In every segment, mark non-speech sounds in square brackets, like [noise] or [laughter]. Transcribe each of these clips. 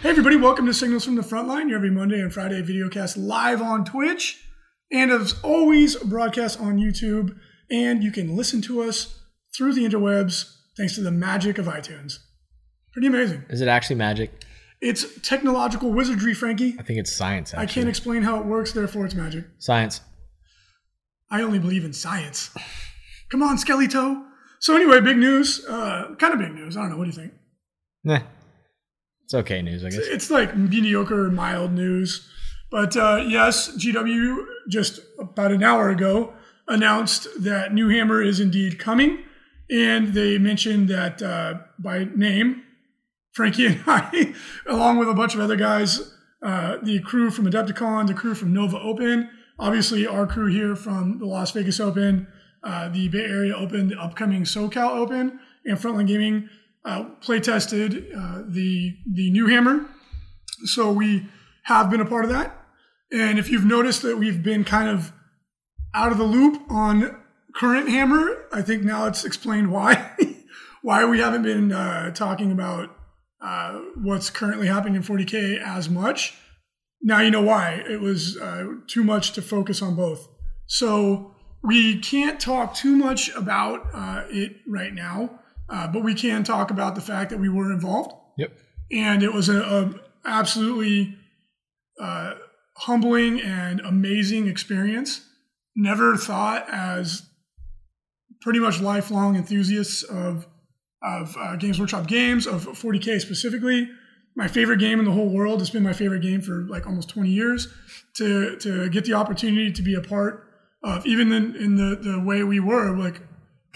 Hey everybody, welcome to Signals from the Frontline, your every Monday and Friday videocast live on Twitch, and as always, broadcast on YouTube, and you can listen to us through the interwebs thanks to the magic of iTunes. Pretty amazing. Is it actually magic? It's technological wizardry, Frankie. I think it's science. I can't explain how it works, therefore it's magic. Science. I only believe in science. Come on, Skellytoe. So anyway, big news. Uh, kind of big news. I don't know. What do you think? Nah. It's okay news, I guess. It's like mediocre, mild news. But uh, yes, GW just about an hour ago announced that New Hammer is indeed coming. And they mentioned that uh, by name, Frankie and [laughs] I, along with a bunch of other guys, uh, the crew from Adepticon, the crew from Nova Open, obviously our crew here from the Las Vegas Open, uh, the Bay Area Open, the upcoming SoCal Open, and Frontline Gaming uh, play tested uh, the the new hammer. So we have been a part of that. And if you've noticed that we've been kind of out of the loop on current hammer, I think now it's explained why [laughs] why we haven't been uh, talking about uh, what's currently happening in 40k as much. Now you know why. It was uh, too much to focus on both. So we can't talk too much about uh, it right now, uh, but we can talk about the fact that we were involved Yep. and it was a, a absolutely uh, humbling and amazing experience. Never thought as pretty much lifelong enthusiasts of of uh, Games Workshop games of 40k specifically. My favorite game in the whole world. It's been my favorite game for like almost 20 years. To to get the opportunity to be a part of, even in, in the the way we were, like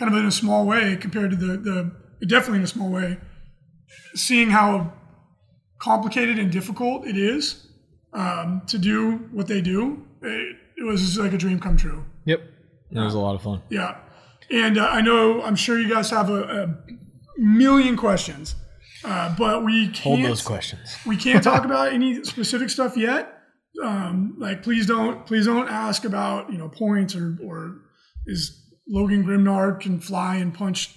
kind of in a small way compared to the the definitely in a small way, seeing how complicated and difficult it is um, to do what they do. It, it was just like a dream come true. Yep. It was a lot of fun. Yeah. And uh, I know, I'm sure you guys have a, a million questions, uh, but we can't. Hold those questions. [laughs] We can't talk about any specific stuff yet. Um, like, please don't, please don't ask about you know points or or is Logan Grimnard can fly and punch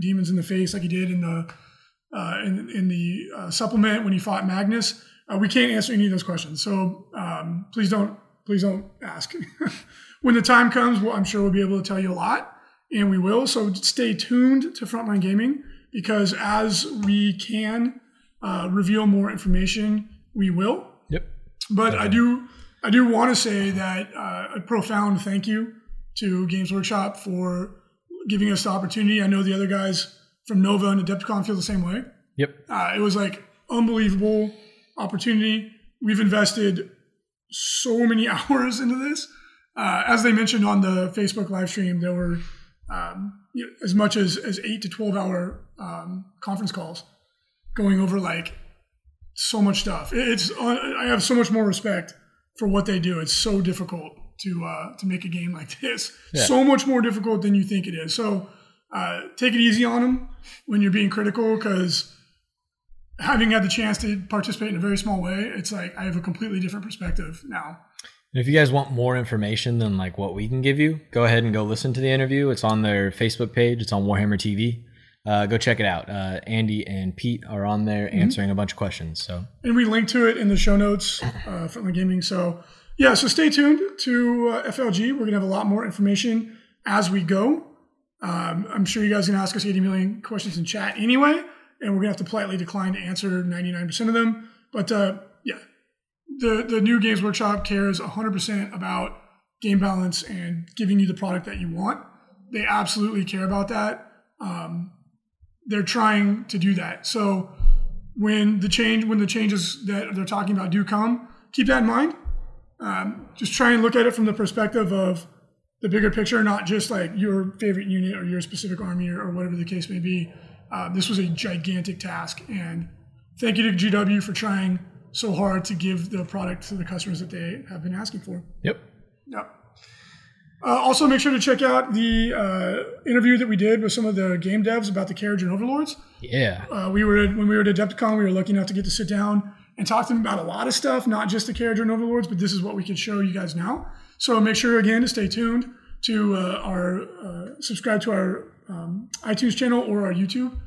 demons in the face like he did in the uh, in in the uh, supplement when he fought Magnus. Uh, we can't answer any of those questions, so um, please don't please don't ask. [laughs] when the time comes, well, I'm sure we'll be able to tell you a lot, and we will. So stay tuned to Frontline Gaming because as we can uh, reveal more information, we will. Yep. But I do I do want to say that uh, a profound thank you to Games Workshop for giving us the opportunity. I know the other guys from Nova and Adepticon feel the same way. Yep. Uh, it was like unbelievable opportunity. We've invested so many [laughs] hours into this. Uh, as they mentioned on the Facebook live stream, there were um, you know, as much as, as eight to 12 hour um, conference calls going over like so much stuff. It's uh, I have so much more respect for what they do. It's so difficult to uh, to make a game like [laughs] this. Yeah. So much more difficult than you think it is. So uh, take it easy on them when you're being critical because having had the chance to participate in a very small way, it's like I have a completely different perspective now. And if you guys want more information than like what we can give you, go ahead and go listen to the interview. It's on their Facebook page. It's on Warhammer TV. Uh, go check it out. Uh, Andy and Pete are on there answering a bunch of questions. So and we link to it in the show notes uh, from the gaming. So yeah, so stay tuned to uh, FLG. We're gonna have a lot more information as we go. Um, I'm sure you guys can ask us 80 million questions in chat anyway, and we're gonna have to politely decline to answer 99% of them. But uh, yeah, the the new Games Workshop cares 100% about game balance and giving you the product that you want. They absolutely care about that. Um, they're trying to do that. So when the change, when the changes that they're talking about do come, keep that in mind. Um, just try and look at it from the perspective of the bigger picture, not just like your favorite unit or your specific army or, or whatever the case may be. Uh, this was a gigantic task, and thank you to GW for trying so hard to give the product to the customers that they have been asking for. Yep. Yep. Uh, also, make sure to check out the uh, interview that we did with some of the game devs about the Kharadron Overlords. Yeah. Uh, we were when we were at Adepticon, we were lucky enough to get to sit down and talk to them about a lot of stuff, not just the Kharadron Overlords, but this is what we can show you guys now. So make sure again to stay tuned to uh, our uh, subscribe to our um, iTunes channel or our YouTube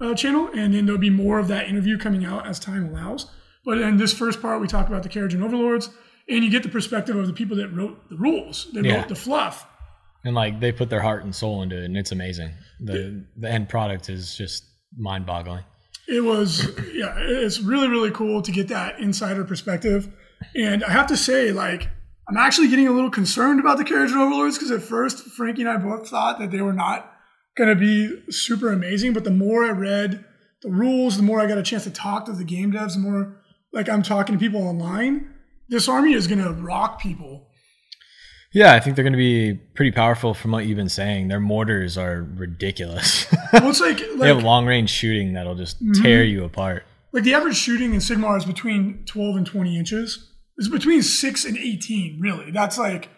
uh, channel, and then there'll be more of that interview coming out as time allows. But in this first part, we talk about the Kharadron Overlords, and you get the perspective of the people that wrote the rules, that Yeah. wrote the fluff. And like they put their heart and soul into it, and it's amazing. The the end product is just mind boggling. It was yeah it's really really cool to get that insider perspective. And i have to say like i'm actually getting a little concerned about the Kharadron overlords because at first frankie and i both thought that they were not going to be super amazing but the more i read the rules the more i got a chance to talk to the game devs the more like i'm talking to people online this army is going to rock people Yeah, I think they're going to be pretty powerful from what you've been saying. Their mortars are ridiculous. well it's like [laughs] they have Mm-hmm. long range shooting that'll just tear you apart. like the average shooting in sigmar is between 12 and 20 inches it's between 6 and 18 really that's like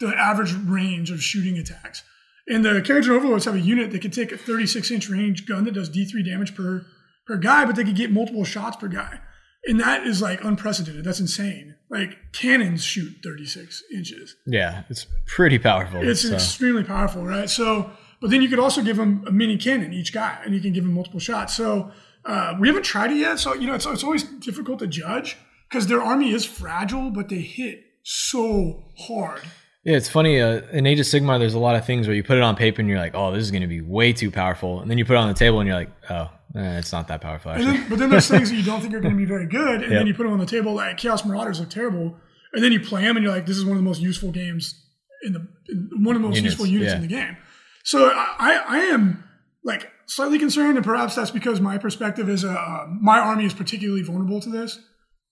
the average range of shooting attacks and the Kharadron overlords have a unit that can take a 36 inch range gun that does d3 damage per per guy but they can get multiple shots per guy and that is like unprecedented that's insane like cannons shoot 36 inches Yeah, it's pretty powerful. it's so. extremely powerful, right? So, but then you could also give them a mini cannon each guy, and you can give them multiple shots. So, uh, we haven't tried it yet. So, you know, it's, it's always difficult to judge because their army is fragile, but they hit so hard. Yeah, it's funny. Uh, in Age of Sigmar, there's a lot of things where you put it on paper and you're like, "Oh, this is going to be way too powerful," and then you put it on the table and you're like, "Oh, eh, it's not that powerful." Then, but then there's things that you [laughs] don't think are going to be very good, and Yep. then you put them on the table like Chaos Marauders look terrible, and then you play them and you're like, this is one of the most useful games in the in one of the most Units, useful units yeah. in the game. So I, I am like slightly concerned, and perhaps that's because my perspective is uh, uh, my army is particularly vulnerable to this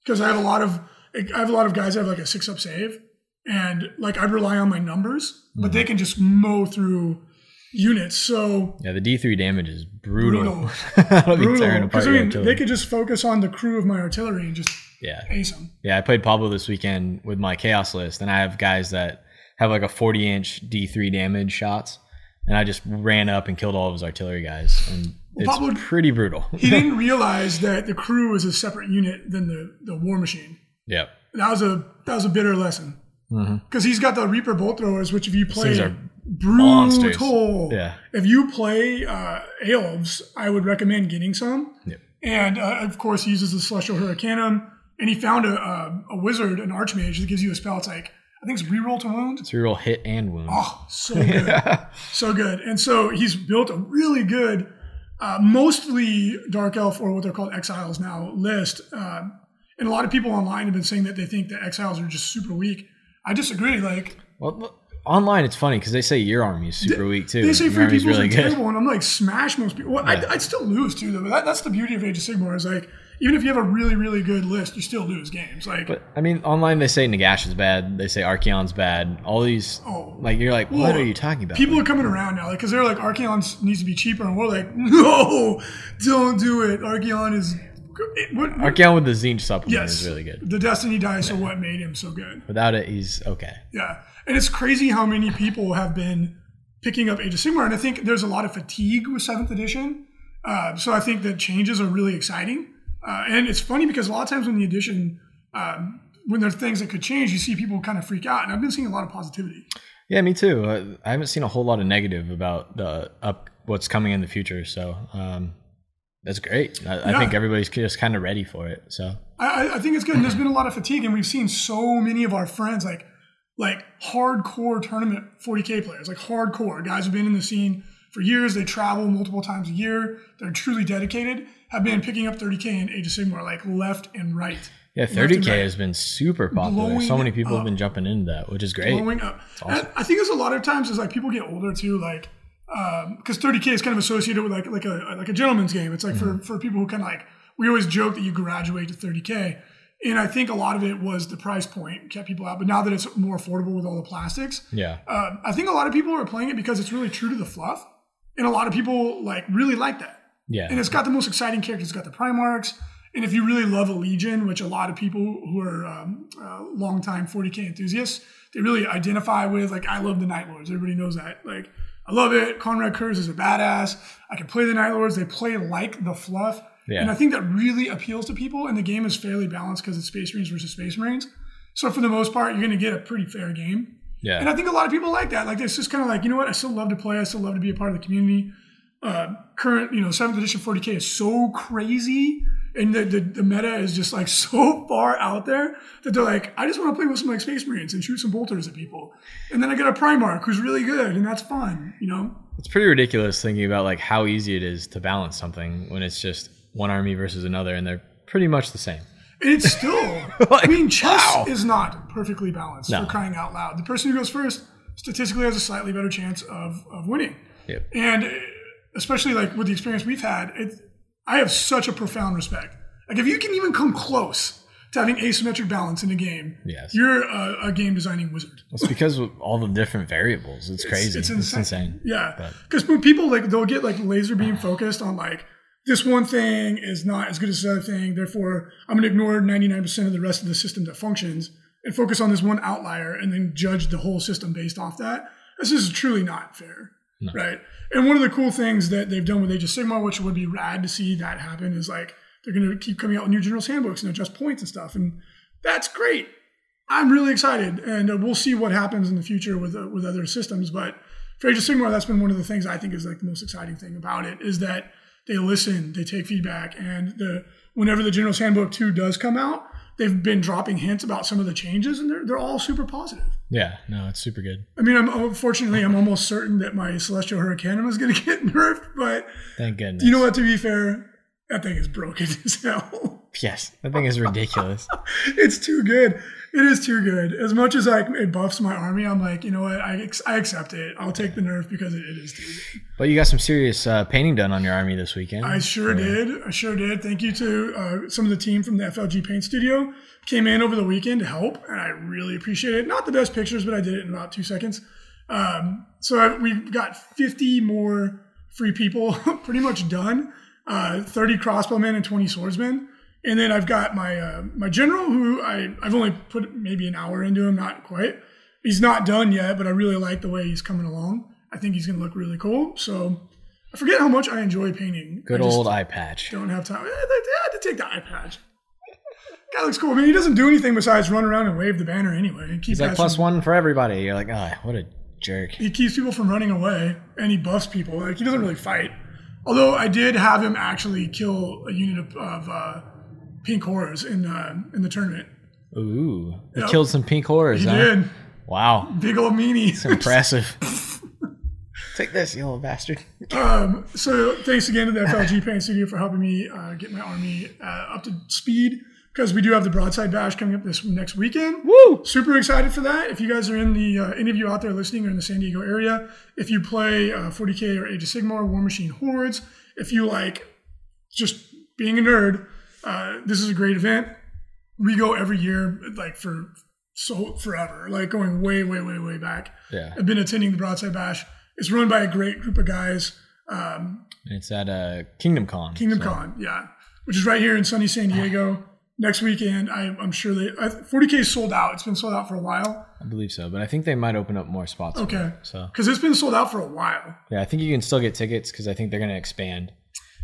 because I have a lot of I have a lot of guys that have like a six up save, and like I rely on my numbers, but they can just mow through units. So yeah, the D3 damage is brutal. Brutal. [laughs] Brutal because I mean they could just focus on the crew of my artillery and just yeah, ace them. yeah. I played Pablo this weekend with my Chaos list, and I have guys that have like a 40 inch D3 damage shots, and I just ran up and killed all of his artillery guys, and it's Pablo- pretty brutal. [laughs] He didn't [laughs] realize that the crew is a separate unit than the, the war machine. yep. That was a that was a bitter lesson mm-hmm. because he's got the Reaper bolt throwers, which if you play brutal. Yeah. If you play uh, elves, I would recommend getting some. Yep. And uh, of course, he uses the Celestial Hurricanum, and he found a, a, a wizard, an archmage, that gives you a spell. It's like I think it's reroll to wound. It's real hit and wound. Oh, so good. [laughs] so good. And so he's built a really good, uh, mostly Dark Elf or what they're called Exiles now list. Um, and a lot of people online have been saying that they think that Exiles are just super weak. I disagree. Like, Well, online it's funny because they say your army is super weak too. they say free army's people's really terrible, and I'm like, smash most people. Well, I'd, I'd still lose too, though. But that, that's the beauty of Age of Sigmar is like, even if you have a really, really good list, you still lose games. Like, But I mean, online they say Nagash is bad. They say Archaon's bad. All these, Oh. like you're like, what Well, are you talking about? People are coming around now, like, because they're like, Archaon needs to be cheaper, and we're like, [laughs] no, don't do it. Archaon is. It, what, Archaon with the Tzeentch supplement yes, is really good. The Destiny dice are what made him so good. Without it, he's okay. Yeah, and it's crazy how many people have been picking up Age of Sigmar, and I think there's a lot of fatigue with Seventh Edition. Uh, so I think the changes are really exciting, uh, and it's funny because a lot of times when the edition, um, when there's things that could change, you see people kind of freak out, and I've been seeing a lot of positivity. Yeah, me too. Uh, I haven't seen a whole lot of negative about the up what's coming in the future. So um, that's great. I, I think everybody's just kind of ready for it. So I, I- I think it's good. And there's been a lot of fatigue, and we've seen so many of our friends like like hardcore tournament 40k players, like hardcore guys who've been in the scene for years. They travel multiple times a year. They're truly dedicated. Have been picking up 30k in Age of Sigmar, like left and right, yeah, 30k right. has been super popular. so many people up. have been jumping into that, which is great. blowing up. awesome. I think there's a lot of times is like people get older too, like because 30k is kind of associated with like like a like a gentleman's game. It's like Mm-hmm. for for people who kind of like we always joke that you graduate to 30k, and I think a lot of it was the price point kept people out. But now that it's more affordable with all the plastics, Yeah, um, I think a lot of people are playing it because it's really true to the fluff, and a lot of people like really like that. yeah. And it's got the most exciting characters. It's got the Primarchs. And if you really love a Legion, which a lot of people who are um, uh, longtime 40k enthusiasts, they really identify with. Like I love the Night Lords. Everybody knows that. Like I love it. Konrad Curze is a badass. I can play the Night Lords. They play like the fluff. Yeah. And I think that really appeals to people. And the game is fairly balanced because it's Space Marines versus Space Marines. So for the most part, you're going to get a pretty fair game. Yeah. And I think a lot of people like that. Like it's just kind of like, you know what? I still love to play. I still love to be a part of the community. Uh, current, you know, seventh edition 40k is so crazy, and the, the the meta is just like [laughs] so far out there that they're like, I just want to play with some like Space Marines and shoot some bolters at people, and then I get a Primarch who's really good, and that's fun, you know. It's pretty ridiculous thinking about like how easy it is to balance something when it's just one army versus another and they're pretty much the same. It's still, [laughs] I mean, chess wow. is not perfectly balanced No. for crying out loud. The person who goes first statistically has a slightly better chance of, of winning. Yep. And uh, especially like with the experience we've had, it, I have such a profound respect. Like if you can even come close to having asymmetric balance in a game, Yes. you're a, a game designing wizard. It's because of all the different variables. It's crazy. It's It's insane. insane. Yeah, because people like they'll get like laser beam focused on like this one thing is not as good as this other thing. Therefore, I'm going to ignore 99% of the rest of the system that functions and focus on this one outlier and then judge the whole system based off that. This is truly not fair, No. right? And one of the cool things that they've done with Age of Sigmar, which would be rad to see that happen, is like they're going to keep coming out with new general's handbooks and adjust points and stuff, and that's great. I'm really excited, and uh, we'll see what happens in the future with uh, with other systems. But for Age of Sigmar, that's been one of the things I think is like the most exciting thing about it is that they listen, they take feedback, and the whenever the General's Handbook two does come out, they've been dropping hints about some of the changes, and they're they're all super positive. Yeah, no, it's super good. I mean, I'm oh, unfortunately I'm almost certain that my Celestial Hurricanum is going to get nerfed, but Thank goodness. you know what? To be fair, that thing is broken [laughs] as hell. Yes, that thing is ridiculous. [laughs] it's too good. It is too good. As much as like it buffs my army, I'm like, you know what? I, ex- I accept it. I'll take the nerf because it, it is too good. but you got some serious uh, painting done on your army this weekend. I sure did. I sure did. Thank you to uh, some of the team from the FLG Paint Studio. Came in over the weekend to help, and I really appreciate it. Not the best pictures, but I did it in about two seconds. Um, so I, we got 50 more free people [laughs] pretty much done. Uh, 30 crossbowmen and 20 swordsmen. And then I've got my uh, my general, who I, I've only put maybe an hour into him, not quite. He's not done yet, but I really like the way he's coming along. I think he's going to look really cool. So I forget how much I enjoy painting. Good old eye patch. Don't have time. I had to take the eye patch. Guy looks cool. I mean, he doesn't do anything besides run around and wave the banner anyway. And keep He's like plus one for everybody. You're like, oh, what a jerk. he keeps people from running away and he buffs people. Like he doesn't really fight. Although I did have him actually kill a unit of, of uh, pink horrors in uh, in the tournament. Ooh, he Yep. killed some pink horrors. He huh? did. Wow, Big old meanie. impressive. [laughs] Take this, you little bastard. Um, so thanks again to the FLG [laughs] Paint Studio for helping me uh, get my army uh, up to speed because we do have the broadside bash coming up this next weekend. Woo! Super excited for that. If you guys are in the uh, any of you out there listening or in the San Diego area, if you play uh, 40k or Age of Sigmar, War Machine Hordes, if you like just being a nerd, uh, this is a great event. We go every year, like for so forever, like going way, way, way, way back. Yeah, I've been attending the Broadside Bash. It's run by a great group of guys. Um, and it's at uh, Kingdom Con. Kingdom so- Con, yeah, which is right here in sunny San Diego. Next weekend, I, I'm sure they I, 40k is sold out. It's been sold out for a while. I believe so, but I think they might open up more spots. Okay. it. So because it's been sold out for a while. yeah, I think you can still get tickets because I think they're going to expand.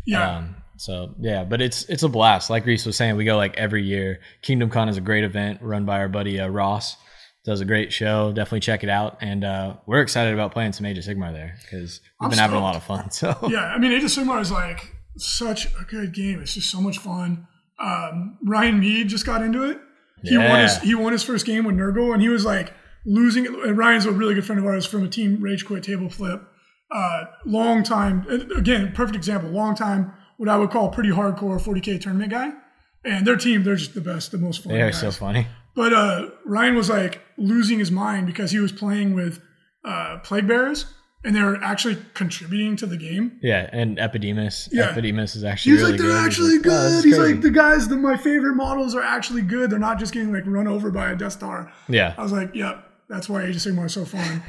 Yeah, Um, so yeah, but it's it's a blast. Like Reese was saying, we go like every year. Kingdom Con is a great event run by our buddy uh, Ross. Does a great show. Definitely check it out. And uh, we're excited about playing some Age of Sigmar there because we've I'm been having a lot of fun. [laughs] So yeah. I mean, Age of Sigmar is like such a good game. It's just so much fun. Um, Ryan Mead just got into it. He won his he won his first game with Nurgle, and he was like losing. And Ryan's a really good friend of ours from a team Rage Quit Table Flip. Uh, long time, again, perfect example. Long time, what I would call pretty hardcore 40k tournament guy. And their team, they're just the best, the most fun. they are guys. so funny. But uh, Ryan was like losing his mind because he was playing with uh, plague bearers, and they were actually contributing to the game. Yeah, and Epidemius. Yeah. Epidemius is actually He's really like, they're good. actually like, "Oh, good. is He's crazy." like, the guys, the, my favorite models are actually good. They're not just getting like run over by a Death Star. yeah, I was like, yep, that's why Age of Sigmar is so fun.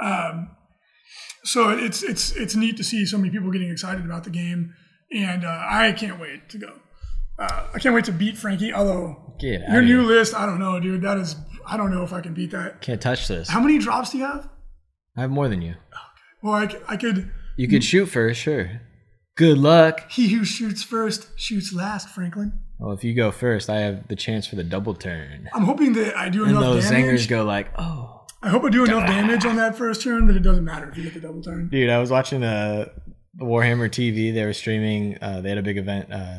um, so it's it's it's neat to see so many people getting excited about the game, and uh, I can't wait to go. Uh, I can't wait to beat Frankie. Although Get your new here. list, I don't know, dude. That is, I don't know if I can beat that. Can't touch this. How many drops do you have? I have more than you. Well, I could. You could shoot first, sure. Good luck. He who shoots first shoots last, Franklin. Well, if you go first, I have the chance for the double turn. I'm hoping that I do And enough those damage. zingers go like, oh. I hope I do enough damage on that first turn that it doesn't matter if you get the double turn. Dude, I was watching uh, the Warhammer TV. They were streaming. Uh, they had a big event. Uh,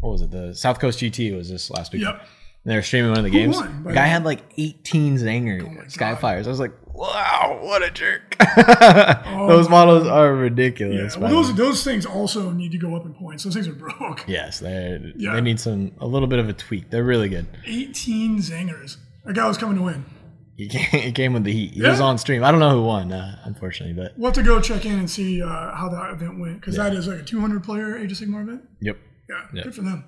what was it? The South Coast GT was this last week. Yep. They were streaming one of the games. won, the guy had like 18 Tzaangor Oh Skyfires. I was like, wow, what a jerk. [laughs] those models are ridiculous. Yeah, well, those those things also need to go up in points. Those things are broke. yes, they Yeah. they need some a little bit of a tweak. They're really good. 18 zingers. That guy was coming to win. He came, he came with the heat. He was on stream. I don't know who won, uh, unfortunately, but We'll have to go check in and see uh, how that event went because that is like a 200 player Age of Sigmar event. yep. Yeah, Yeah. good for them.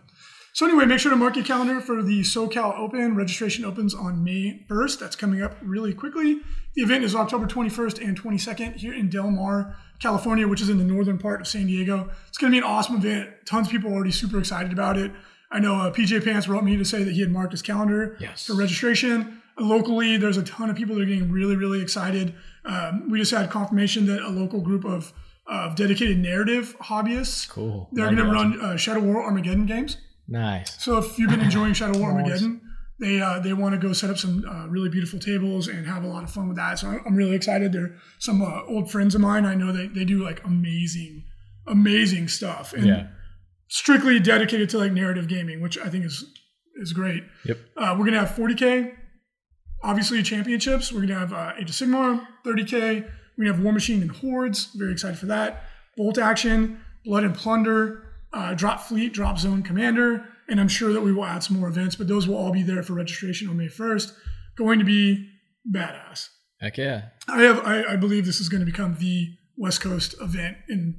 So anyway, make sure to mark your calendar for the SoCal Open. Registration opens on May 1st. That's coming up really quickly. The event is October 21st and 22nd here in Del Mar, California, which is in the northern part of San Diego. It's going to be an awesome event. Tons of people are already super excited about it. I know uh, PJ Pants wrote me to say that he had marked his calendar Yes. for registration. Locally, there's a ton of people that are getting really, really excited. Um, we just had confirmation that a local group of, of dedicated narrative hobbyists Cool. they're going to run uh, Shadow War Armageddon games. Nice. So if you've been enjoying [laughs] Shadow War Armageddon, they uh, they want to go set up some uh, really beautiful tables and have a lot of fun with that. So I'm- really excited. They're some uh, old friends of mine. I know they, they do like amazing, amazing stuff and Yeah. strictly dedicated to like narrative gaming, which I think is is great. Yep. Uh, we're gonna have 40k, obviously championships. We're gonna have uh, Age of Sigmar, 30k. We're gonna have War Machine and Hordes. Very excited for that. Bolt Action, Blood and Plunder, uh, Drop Fleet, Drop Zone Commander, and I'm sure that we will add some more events, but those will all be there for registration on May 1st. Going to be badass. Heck yeah. I have I, I believe this is going to become the West Coast event in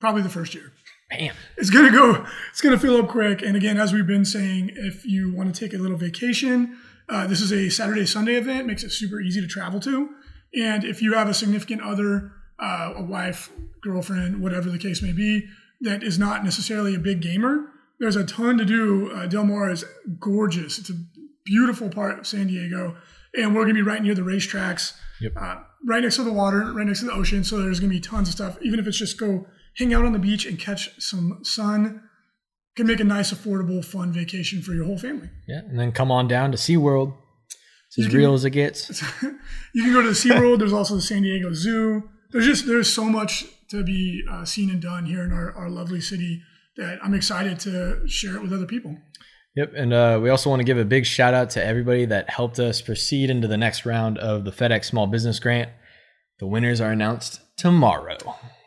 probably the first year Bam. it's gonna go it's gonna fill up quick and again as we've been saying if you want to take a little vacation uh, this is a saturday sunday event makes it super easy to travel to and if you have a significant other uh, a wife girlfriend whatever the case may be that is not necessarily a big gamer there's a ton to do uh, del mar is gorgeous it's a beautiful part of san diego and we're gonna be right near the racetracks Yep. uh, right next to the water, right next to the ocean. So there's going to be tons of stuff. Even if it's just go hang out on the beach and catch some sun, can make a nice, affordable, fun vacation for your whole family. Yeah. And then come on down to SeaWorld. It's as can- real as it gets. [laughs] You can go to the SeaWorld. There's also the San Diego Zoo. There's just there's so much to be uh, seen and done here in our, our lovely city that I'm excited to share it with other people. Yep. And uh, we also want to give a big shout out to everybody that helped us proceed into the next round of the FedEx Small Business Grant. The winners are announced tomorrow.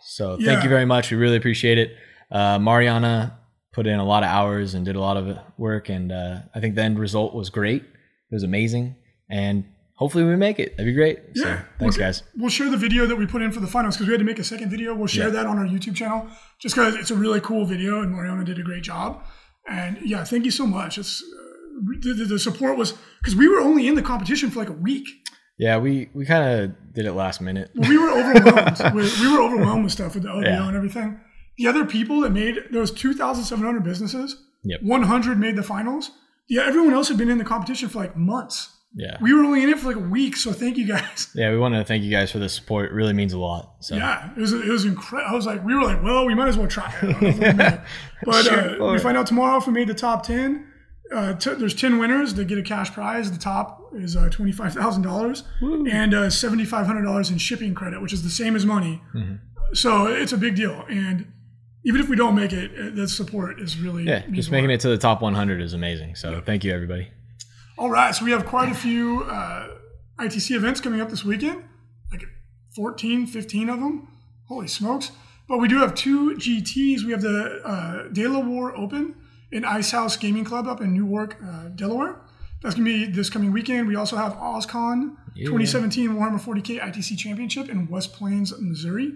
So thank Yeah. you very much. We really appreciate it. Uh, Mariana put in a lot of hours and did a lot of work. And uh, I think the end result was great. It was amazing. And hopefully we make it. That'd be great. So Yeah. thanks, We'll- guys. We'll share the video that we put in for the finals because we had to make a second video. We'll share Yeah. that on our YouTube channel just because it's a really cool video and Mariana did a great job. And yeah, thank you so much. It's uh, the, the- support was because we were only in the competition for like a week. Yeah, we, we kind of did it last minute. We were overwhelmed. [laughs] with, we were overwhelmed with stuff with the OBO Yeah. and everything. The other people that made was 2,700 businesses. Yep. 100 made the finals. Yeah, everyone else had been in the competition for like months. Yeah. We were only in it for like a week, so thank you guys. [laughs] Yeah, we want to thank you guys for the support. It really means a lot. So Yeah, it was it was incredible. I was like, we were like, well, we might as well try it. I don't know if we made it. But Sure, uh, we find out tomorrow if we made the top ten. Uh, t- there's ten winners that get a cash prize. The top is uh, twenty five thousand dollars and uh, seventy five hundred dollars in shipping credit, which is the same as money. Mm-hmm. So it's a big deal. And even if we don't make it, uh, the support is really Yeah, just making it to the top 100 is amazing. So thank you, everybody. All right, so we have quite a few uh, ITC events coming up this weekend, like 14, 15 of them. Holy smokes. But we do have two GTs. We have the uh, De La War Open in Ice House Gaming Club up in Newark, uh, Delaware. That's going to be this coming weekend. We also have OzCon 2017 Warhammer 40K ITC Championship in West Plains, Missouri.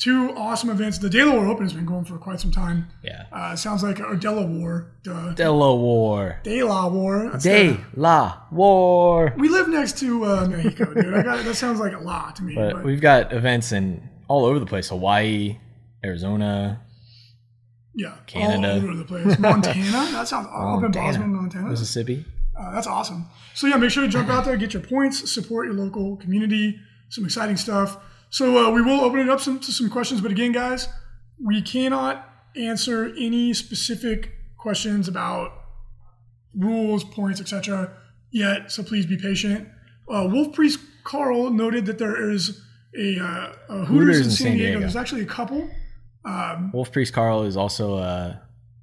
Two awesome events. The De La War Open has been going for quite some time. Yeah. Uh, sounds like, or De La War. Duh. Della War. De La War. That's the- De La War. we live next to uh, Mexico, dude. I got, that sounds like a lot to me. But But, we've got events in all over the place Hawaii, Arizona, Yeah, Canada. all over the place. [laughs] Montana. That sounds up in Montana. Boston, Montana. Mississippi. Uh, that's awesome. So yeah, make sure to jump out there, get your points, support your local community. Some exciting stuff. So uh, we will open it up some, to some questions, but again, guys, we cannot answer any specific questions about rules, points, etc. yet. So please be patient. Uh, Wolf Priest Carl noted that there is a, uh, a Hooters, in San, Diego. There's actually a couple. Wolf Priest Carl is also uh,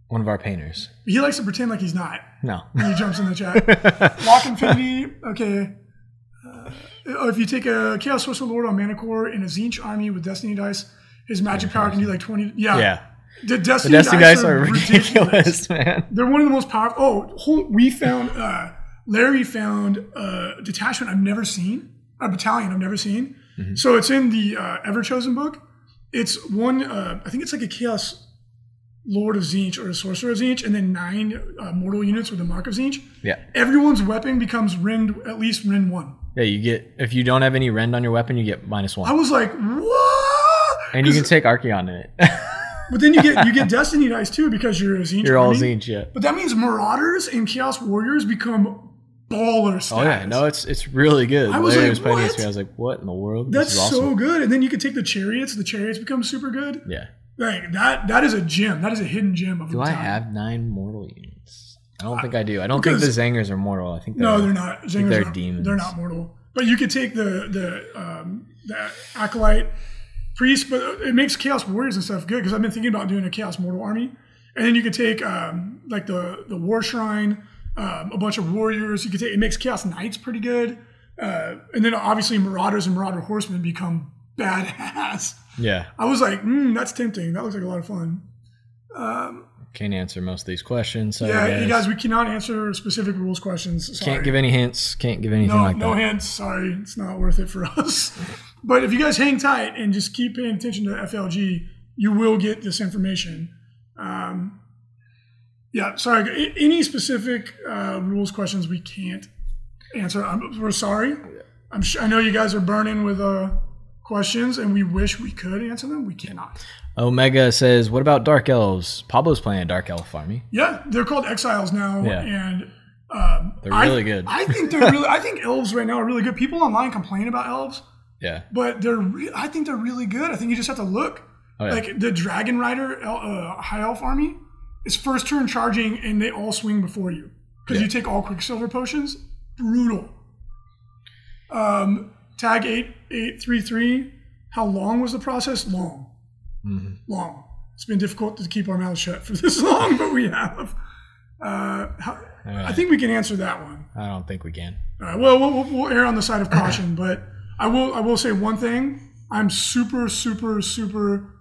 one of our painters. He likes to pretend like he's not. No. He jumps in the chat. [laughs] Lock Infinity. Okay. Uh, if you take a Chaos Sorcerer Lord on Manticore in a Tzeentch army with Destiny dice, his magic power can do like 20. Yeah. Yeah. The The Destiny, Destiny dice, dice are ridiculous, man. They're one of the most powerful. Oh, whole, we found, uh, Larry found a detachment I've never seen, a battalion I've never seen. Mm-hmm. So it's in the uh, Everchosen book. It's one, uh, I think it's like a Chaos Lord of Tzeentch or a Sorcerer of Tzeentch, and then nine uh, mortal units with the Mark of Tzeentch. Yeah. Everyone's weapon becomes rend at least rend one. Yeah, you get if you don't have any rend on your weapon, you get one. I was like, what? and you can take Archaon in it. [laughs] But then you get you get [laughs] Destiny dice too because you're a Tzeentch. You're all army. Tzeentch, yeah. But that means Marauders and Chaos Warriors become baller stats. Oh yeah, no, it's it's really good. I was Larry like, was playing what? I was like, what in the world? That's awesome. so good. And then you can take the chariots. The chariots become super good. yeah. Like that. That is a gem. That is a hidden gem of. Do I have nine mortal units? I don't think I do. I don't think the Tzaangors are mortal. I think No, they're, they're not. Zingers they're are- demons. They're not mortal. But you could take the the um, the acolyte priest, but it makes chaos warriors and stuff good because I've been thinking about doing a chaos mortal army, and then you could take um, like the the war shrine, um, a bunch of warriors. You could take it makes chaos knights pretty good, uh, and then obviously marauders and marauder horsemen become badass. Yeah, I was like, mm, that's tempting. That looks like a lot of fun. Can't answer most of these questions. Sorry, Yeah, guys. you guys, we cannot answer specific rules questions. Sorry. can't give any hints. Can't give anything No, like no that. hints. Sorry, it's not worth it for [laughs] us. but if you guys hang tight and just keep paying attention to FLG, you will get this information. Um, yeah, sorry. Any specific uh, rules questions we can't answer? I'm, we're sorry. I'm sure, I know you guys are burning with uh, questions, and we wish we could answer them. We cannot. Omega says, "What about Dark Elves? Pablo's playing a Dark Elf army. Yeah, they're called exiles now, Yeah. and um, They're I- really good. I think they're really. [laughs] I think elves right now are really good. People online complain about elves. Yeah, but they're re- I think they're really good. I think you just have to look. Oh, yeah. Like the Dragon Rider el- uh, High Elf army is first turn charging, and they all swing before you because Yeah. you take all Quicksilver potions. Brutal. Um, tag eight eight three three. How long was the process? Long. Mm-hmm. Long. It's been difficult to keep our mouths shut for this [laughs] long, but we have. Uh, how, I think we can answer that one. I don't think we can. All right, well, we'll, we'll err on the side of caution, [laughs] but I will I will say one thing. I'm super, super, super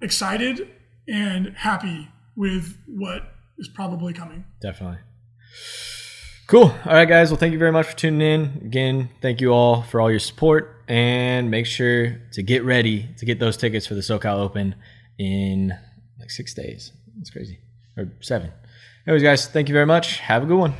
excited and happy with what is probably coming. Definitely. Cool. All right, guys. Well, thank you very much for tuning in. Again, thank you all for all your support. And make sure to get ready to get those tickets for the SoCal Open in like six days. That's crazy. Or seven. Anyways, guys, thank you very much. Have a good one.